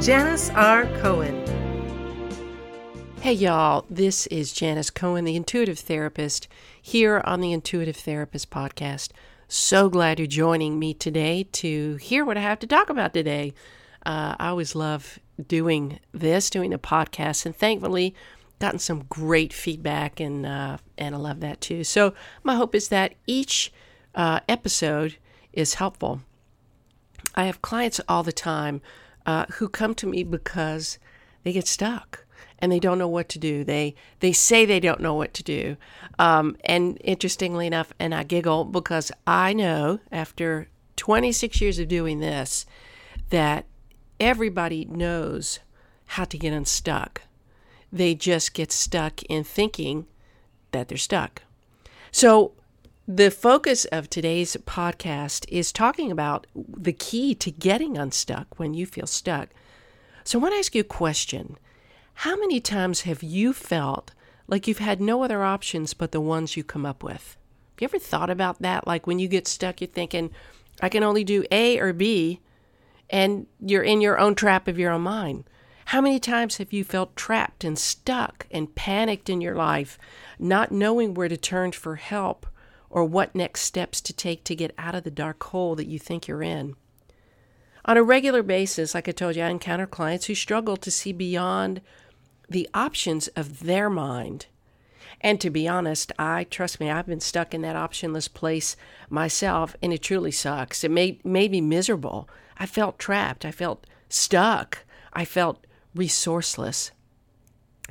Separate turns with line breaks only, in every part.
Janis R. Cohen.
Hey, y'all, this is Janis Cohen, the intuitive therapist, here on the Intuitive Therapist podcast. So glad you're joining me today to hear what I have to talk about today. Uh, I always love doing this, doing a podcast, and thankfully, gotten some great feedback, and uh, and I love that too. So my hope is that each uh, episode is helpful. I have clients all the time uh, who come to me because they get stuck and they don't know what to do. They they say they don't know what to do. Um, and interestingly enough, and I giggle because I know after 26 years of doing this that everybody knows how to get unstuck. They just get stuck in thinking that they're stuck. So the focus of today's podcast is talking about the key to getting unstuck when you feel stuck. So I want to ask you a question. How many times have you felt like you've had no other options but the ones you come up with? Have you ever thought about that? Like when you get stuck, you're thinking, I can only do A or B, and you're in your own trap of your own mind. How many times have you felt trapped and stuck and panicked in your life, not knowing where to turn for help or what next steps to take to get out of the dark hole that you think you're in. On a regular basis, like I told you, I encounter clients who struggle to see beyond the options of their mind. And to be honest, I trust me, I've been stuck in that optionless place myself, and it truly sucks. It made made me miserable. I felt trapped. I felt stuck. I felt resourceless.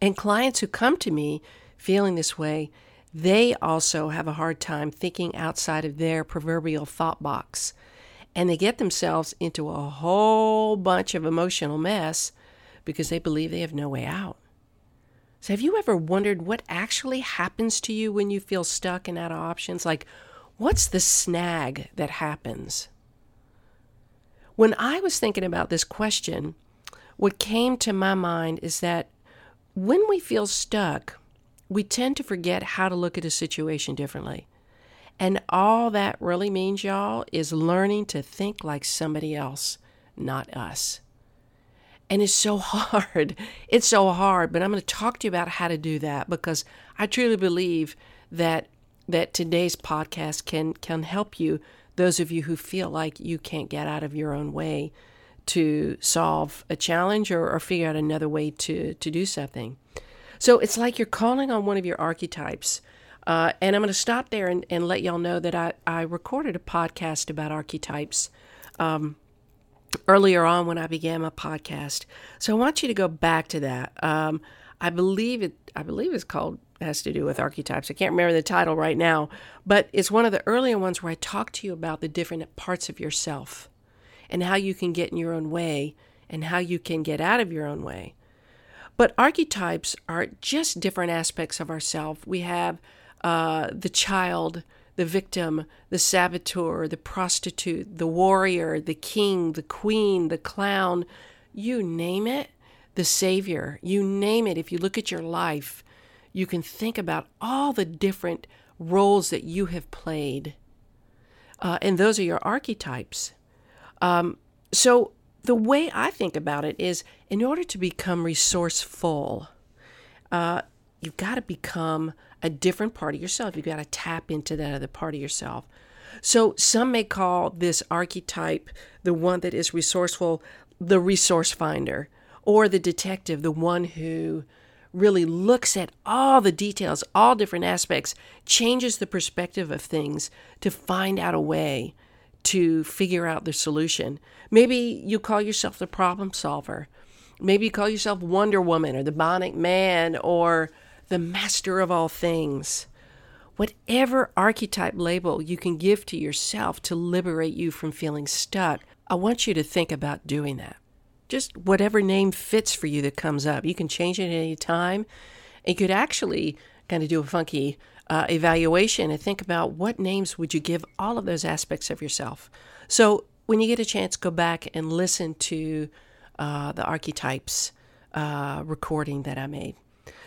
And clients who come to me feeling this way they also have a hard time thinking outside of their proverbial thought box. And they get themselves into a whole bunch of emotional mess because they believe they have no way out. So, have you ever wondered what actually happens to you when you feel stuck and out of options? Like, what's the snag that happens? When I was thinking about this question, what came to my mind is that when we feel stuck, we tend to forget how to look at a situation differently. And all that really means, y'all, is learning to think like somebody else, not us. And it's so hard. It's so hard, but I'm going to talk to you about how to do that because I truly believe that that today's podcast can can help you those of you who feel like you can't get out of your own way to solve a challenge or, or figure out another way to to do something. So it's like you're calling on one of your archetypes. Uh, and I'm going to stop there and, and let y'all know that I, I recorded a podcast about archetypes um, earlier on when I began my podcast. So I want you to go back to that. Um, I believe it. I believe it's called has to do with archetypes. I can't remember the title right now, but it's one of the earlier ones where I talk to you about the different parts of yourself and how you can get in your own way and how you can get out of your own way. But archetypes are just different aspects of ourselves. We have uh, the child, the victim, the saboteur, the prostitute, the warrior, the king, the queen, the clown, you name it, the savior, you name it. If you look at your life, you can think about all the different roles that you have played. Uh, and those are your archetypes. Um, so the way I think about it is in order to become resourceful, uh, you've got to become a different part of yourself. You've got to tap into that other part of yourself. So some may call this archetype the one that is resourceful, the resource finder, or the detective, the one who really looks at all the details, all different aspects, changes the perspective of things to find out a way to figure out the solution. Maybe you call yourself the problem solver. Maybe you call yourself Wonder Woman or the Bionic Man or the Master of all things. Whatever archetype label you can give to yourself to liberate you from feeling stuck, I want you to think about doing that. just whatever name fits for you that comes up. You can change it at any time. You could actually kind of do a funky uh, evaluation and think about what names would you give all of those aspects of yourself. So when you get a chance, go back and listen to uh, the archetypes uh, recording that I made.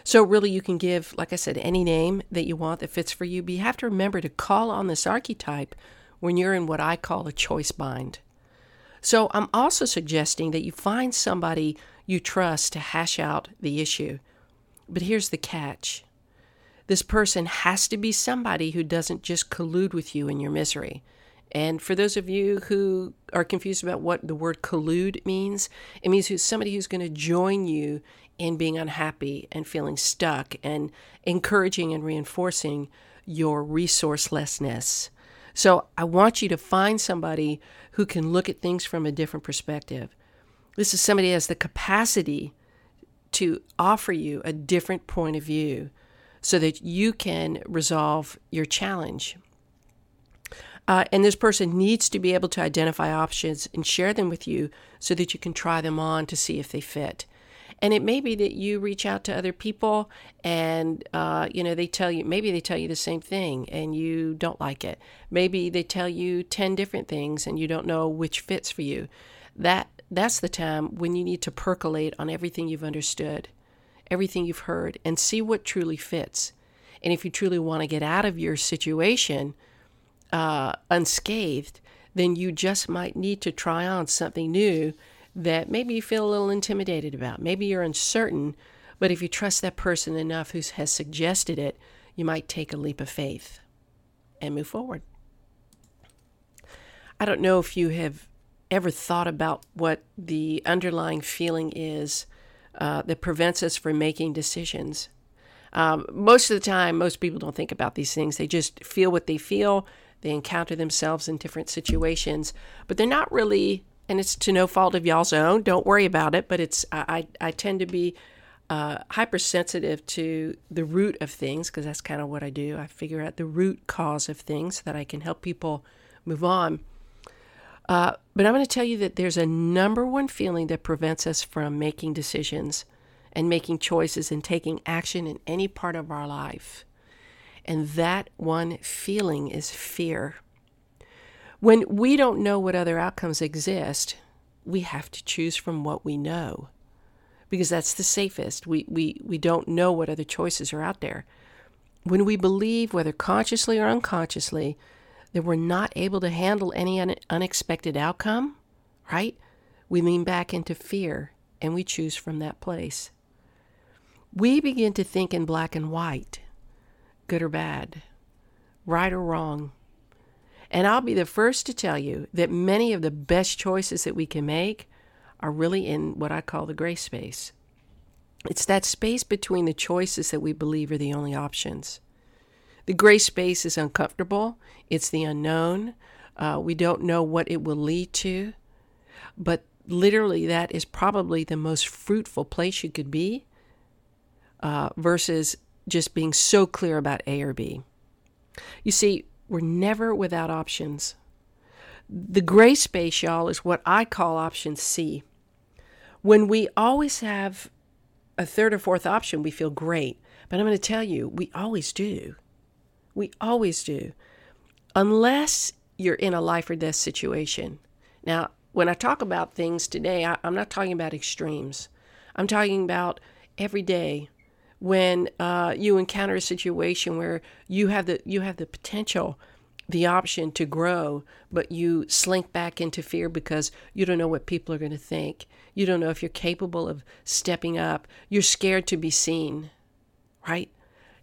So, really, you can give, like I said, any name that you want that fits for you, but you have to remember to call on this archetype when you're in what I call a choice bind. So, I'm also suggesting that you find somebody you trust to hash out the issue. But here's the catch this person has to be somebody who doesn't just collude with you in your misery. And for those of you who are confused about what the word collude means, it means who's somebody who's going to join you in being unhappy and feeling stuck and encouraging and reinforcing your resourcelessness. So I want you to find somebody who can look at things from a different perspective. This is somebody who has the capacity to offer you a different point of view so that you can resolve your challenge. Uh, and this person needs to be able to identify options and share them with you so that you can try them on to see if they fit. And it may be that you reach out to other people and, uh, you know, they tell you, maybe they tell you the same thing and you don't like it. Maybe they tell you 10 different things and you don't know which fits for you. That, that's the time when you need to percolate on everything you've understood, everything you've heard, and see what truly fits. And if you truly want to get out of your situation uh, unscathed, then you just might need to try on something new that maybe you feel a little intimidated about. Maybe you're uncertain, but if you trust that person enough who has suggested it, you might take a leap of faith and move forward. I don't know if you have ever thought about what the underlying feeling is uh, that prevents us from making decisions. Um, most of the time, most people don't think about these things. They just feel what they feel. They encounter themselves in different situations, but they're not really and it's to no fault of y'all's own. Don't worry about it. But it's I I, tend to be uh, hypersensitive to the root of things because that's kind of what I do. I figure out the root cause of things so that I can help people move on. Uh, but I'm going to tell you that there's a number one feeling that prevents us from making decisions and making choices and taking action in any part of our life. And that one feeling is fear. When we don't know what other outcomes exist, we have to choose from what we know because that's the safest. We, we, we don't know what other choices are out there. When we believe, whether consciously or unconsciously, that we're not able to handle any un- unexpected outcome, right? We lean back into fear and we choose from that place. We begin to think in black and white, good or bad, right or wrong, and I'll be the first to tell you that many of the best choices that we can make are really in what I call the gray space. It's that space between the choices that we believe are the only options. The gray space is uncomfortable, it's the unknown. Uh, we don't know what it will lead to. But literally, that is probably the most fruitful place you could be uh, versus just being so clear about A or B. You see, we're never without options. The gray space, y'all, is what I call option C. When we always have a third or fourth option, we feel great. But I'm going to tell you, we always do. We always do. Unless you're in a life or death situation. Now, when I talk about things today, I, am not talking about extremes. I'm talking about every day when uh, you encounter a situation where you have the you have the potential the option to grow but you slink back into fear because you don't know what people are going to think. You don't know if you're capable of stepping up. You're scared to be seen right?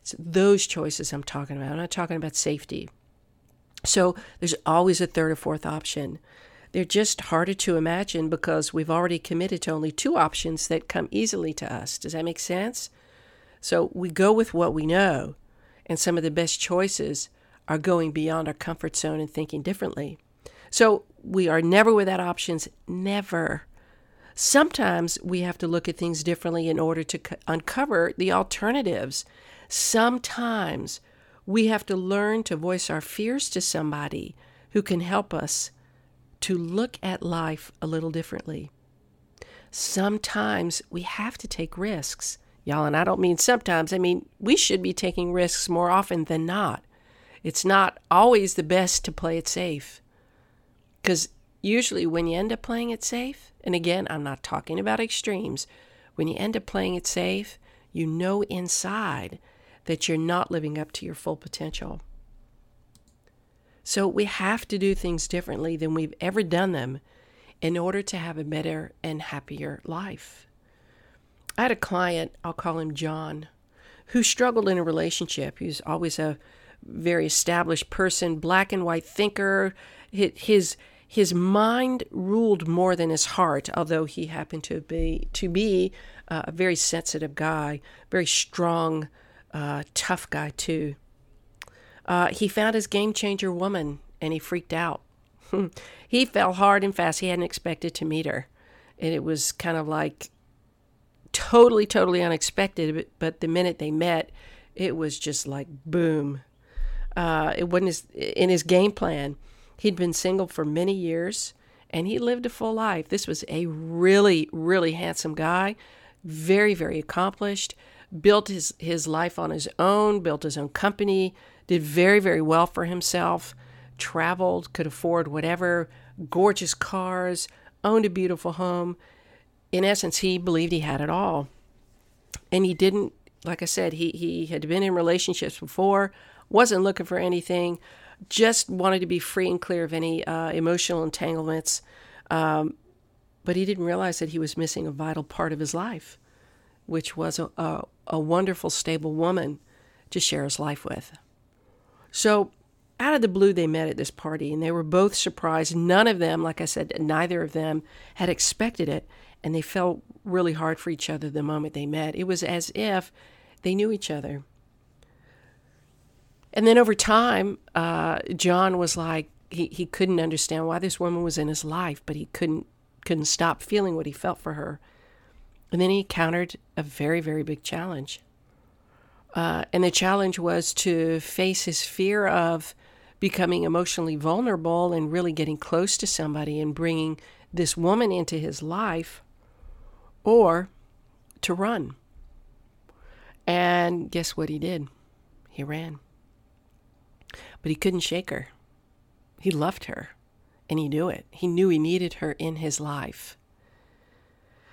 It's those choices i'm talking about i'm not talking about safety. So there's always a third or fourth option. They're just harder to imagine because we've already committed to only two options that come easily to us. Does that make sense so we go with what we know, and some of the best choices are going beyond our comfort zone and thinking differently. So we are never without options, never. Sometimes we have to look at things differently in order to uncover the alternatives. Sometimes we have to learn to voice our fears to somebody who can help us to look at life a little differently. sometimes we have to take risks. Y'all, and I don't mean sometimes, I mean we should be taking risks more often than not. It's not always the best to play it safe. Because usually when you end up playing it safe, and again, I'm not talking about extremes, when you end up playing it safe, you know inside that you're not living up to your full potential. So we have to do things differently than we've ever done them in order to have a better and happier life. I had a client, I'll call him John, who struggled in a relationship. He was always a very established person, black and white thinker. His his mind ruled more than his heart, although he happened to be to be uh, a very sensitive guy, very strong, uh, tough guy too. Uh, he found his game changer woman, and he freaked out. he fell hard and fast. He hadn't expected to meet her, and it was kind of like totally, totally unexpected. But, but the minute they met, it was just like boom. Uh, it wasn't his, in his game plan He'd been single for many years and he lived a full life. This was a really, really handsome guy, very, very accomplished, built his, his life on his own, built his own company, did very, very well for himself, traveled, could afford whatever, gorgeous cars, owned a beautiful home. In essence, he believed he had it all. And he didn't, like I said, he, he had been in relationships before, wasn't looking for anything, just wanted to be free and clear of any uh, emotional entanglements. Um, but he didn't realize that he was missing a vital part of his life, which was a, a, a wonderful, stable woman to share his life with. So, out of the blue, they met at this party and they were both surprised. None of them, like I said, neither of them had expected it. And they felt really hard for each other the moment they met. It was as if they knew each other. And then over time, uh, John was like, he, he couldn't understand why this woman was in his life, but he couldn't couldn't stop feeling what he felt for her. And then he encountered a very, very big challenge. Uh, and the challenge was to face his fear of becoming emotionally vulnerable and really getting close to somebody and bringing this woman into his life, or to run. And guess what he did? He ran but he couldn't shake her. He loved her, and he knew it. He knew he needed her in his life.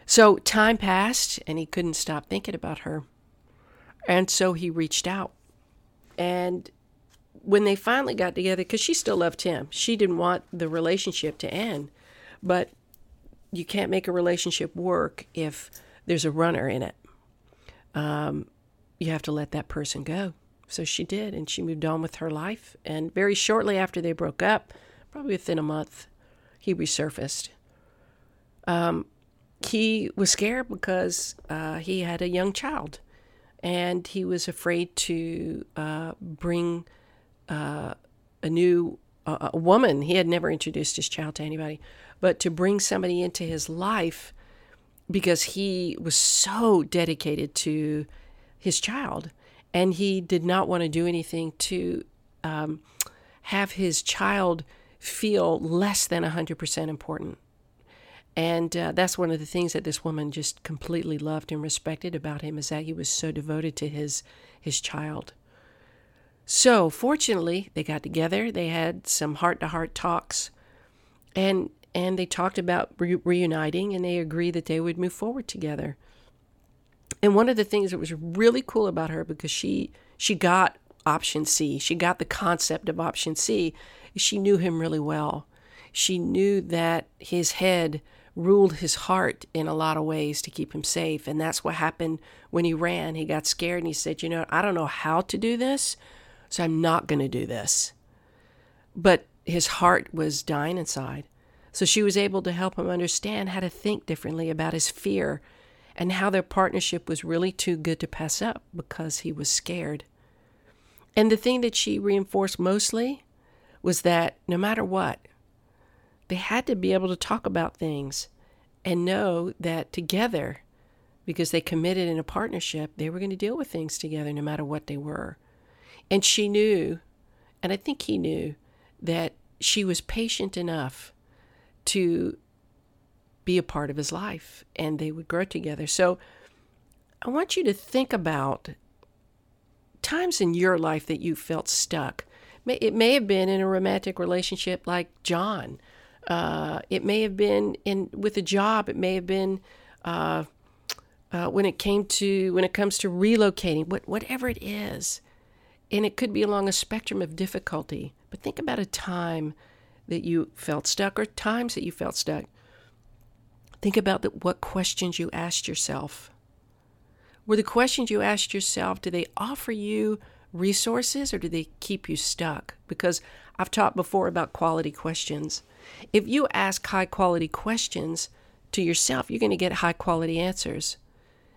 So time passed, and he couldn't stop thinking about her. And so he reached out. And when they finally got together, because she still loved him, she didn't want the relationship to end. But you can't make a relationship work if there's a runner in it. Um, you have to let that person go. So she did, and she moved on with her life. And very shortly after they broke up, probably within a month, he resurfaced. Um, he was scared because uh, he had a young child, and he was afraid to uh, bring uh, a new a woman. He had never introduced his child to anybody, but to bring somebody into his life because he was so dedicated to his child and he did not want to do anything to um, have his child feel less than 100% important. And uh, that's one of the things that this woman just completely loved and respected about him is that he was so devoted to his his child. So fortunately, they got together. They had some heart-to-heart talks, and and they talked about re- reuniting, and they agreed that they would move forward together. And one of the things that was really cool about her because she she got option C, she got the concept of option C. She knew him really well. She knew that his head ruled his heart in a lot of ways to keep him safe. And that's what happened when he ran. He got scared and he said, You know, I don't know how to do this, so I'm not going to do this. But his heart was dying inside. So she was able to help him understand how to think differently about his fear and how their partnership was really too good to pass up because he was scared. And the thing that she reinforced mostly was that no matter what, they had to be able to talk about things and know that together, because they committed in a partnership, they were going to deal with things together no matter what they were. And she knew, and I think he knew, that she was patient enough to be a part of his life and they would grow together. So I want you to think about times in your life that you felt stuck. It may have been in a romantic relationship like John. Uh, it may have been in with a job. It may have been uh, uh, when it came to when it comes to relocating. What, whatever it is, and it could be along a spectrum of difficulty. But think about a time that you felt stuck, or times that you felt stuck. Think about the, what questions you asked yourself. Were the questions you asked yourself, do they offer you resources or do they keep you stuck? Because I've talked before about quality questions. If you ask high quality questions to yourself, you're going to get high quality answers.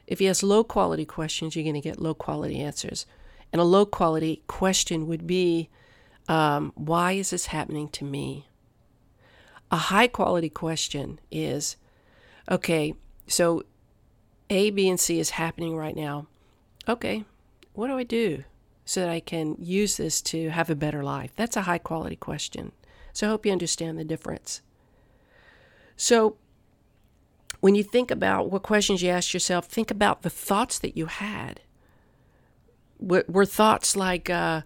If you ask low quality questions, you're going to get low quality answers. And a low quality question would be, um, why is this happening to me? A high quality question is, okay, so A, B, and C is happening right now. Okay, what do I do so that I can use this to have a better life? That's a high quality question. So I hope you understand the difference. So when you think about what questions you ask yourself, think about the thoughts that you had. Were, were thoughts like, uh,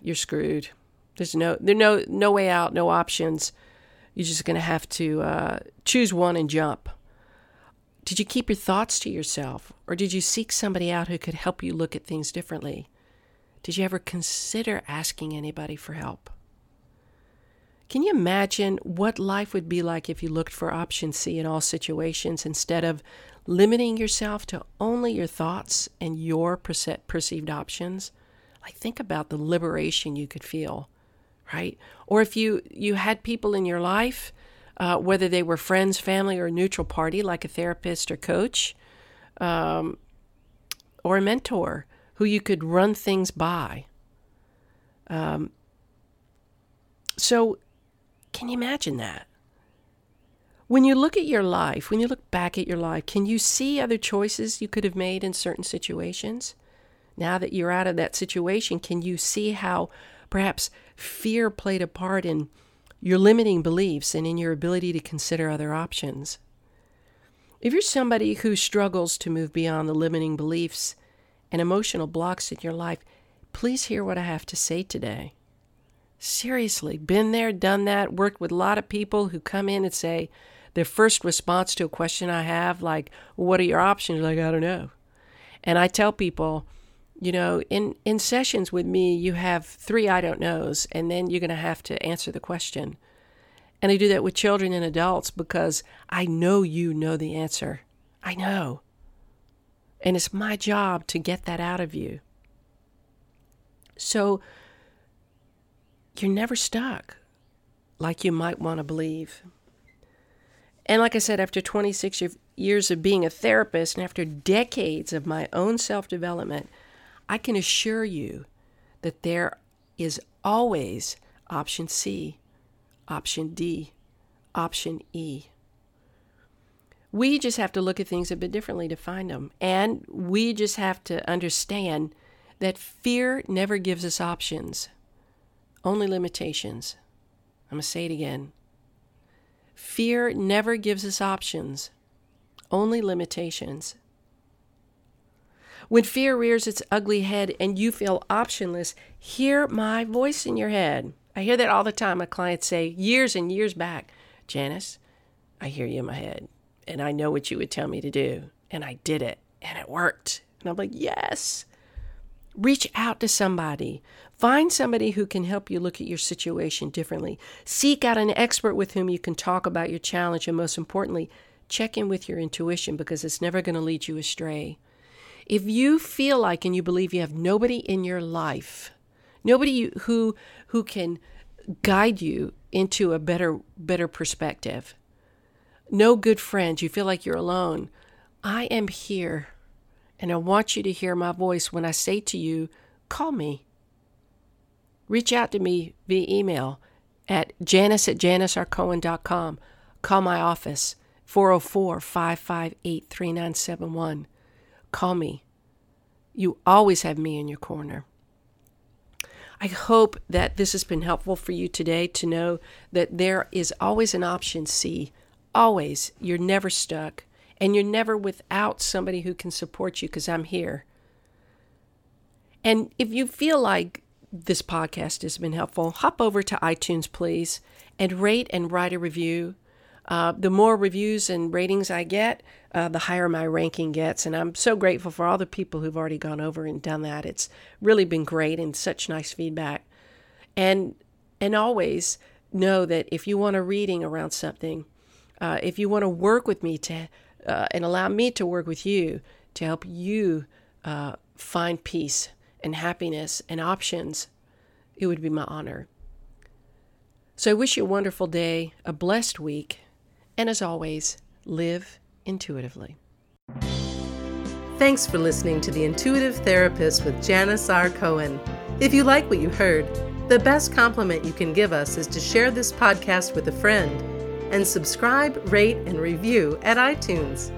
"You're screwed. There's no, there's no, no way out, no options. You're just to have to uh, choose one and jump." Did you keep your thoughts to yourself, or did you seek somebody out who could help you look at things differently? Did you ever consider asking anybody for help? Can you imagine what life would be like if you looked for option C in all situations instead of limiting yourself to only your thoughts and your perceived options? Like think about the liberation you could feel, right? Or if you you had people in your life uh, whether they were friends, family, or a neutral party, like a therapist or coach, um, or a mentor who you could run things by. Um, so, can you imagine that? When you look at your life, when you look back at your life, can you see other choices you could have made in certain situations? Now that you're out of that situation, can you see how perhaps fear played a part in your limiting beliefs and in your ability to consider other options. If you're somebody who struggles to move beyond the limiting beliefs and emotional blocks in your life, please hear what I have to say today. Seriously, been there, done that, worked with a lot of people who come in and say, their first response to a question I have, like, What are your options? Like, I don't know. And I tell people, you know, in, in sessions with me, you have three I don't knows, and then you're going to have to answer the question. And I do that with children and adults because I know you know the answer. I know. And it's my job to get that out of you. So you're never stuck like you might want to believe. And like I said, after 26 years of being a therapist and after decades of my own self development, I can assure you that there is always option C, option D, option E. We just have to look at things a bit differently to find them. And we just have to understand that fear never gives us options, only limitations. I'm going to say it again. Fear never gives us options, only limitations. When fear rears its ugly head and you feel optionless, hear my voice in your head. I hear that all the time. My clients say, years and years back, Janis, I hear you in my head, and I know what you would tell me to do. And I did it, and it worked. And I'm like, yes. Reach out to somebody. Find somebody who can help you look at your situation differently. Seek out an expert with whom you can talk about your challenge. And most importantly, check in with your intuition because it's never going to lead you astray. If you feel like and you believe you have nobody in your life, nobody who who can guide you into a better better perspective, no good friends, you feel like you're alone, I am here. And I want you to hear my voice when I say to you, call me. Reach out to me via email at janis at janisrcohen.com. Call my office, 404 558 3971. Call me. You always have me in your corner. I hope that this has been helpful for you today to know that there is always an option C, always, you're never stuck and you're never without somebody who can support you because I'm here. And if you feel like this podcast has been helpful, hop over to iTunes, please, and rate and write a review. Uh, the more reviews and ratings I get, uh, the higher my ranking gets. And I'm so grateful for all the people who've already gone over and done that. It's really been great and such nice feedback. And and always know that if you want a reading around something, uh, if you want to work with me to uh, and allow me to work with you to help you uh, find peace and happiness and options, it would be my honor. So I wish you a wonderful day, a blessed week, and as always, live intuitively.
Thanks for listening to The Intuitive Therapist with Janis R. Cohen. If you like what you heard, the best compliment you can give us is to share this podcast with a friend and subscribe, rate, and review at iTunes.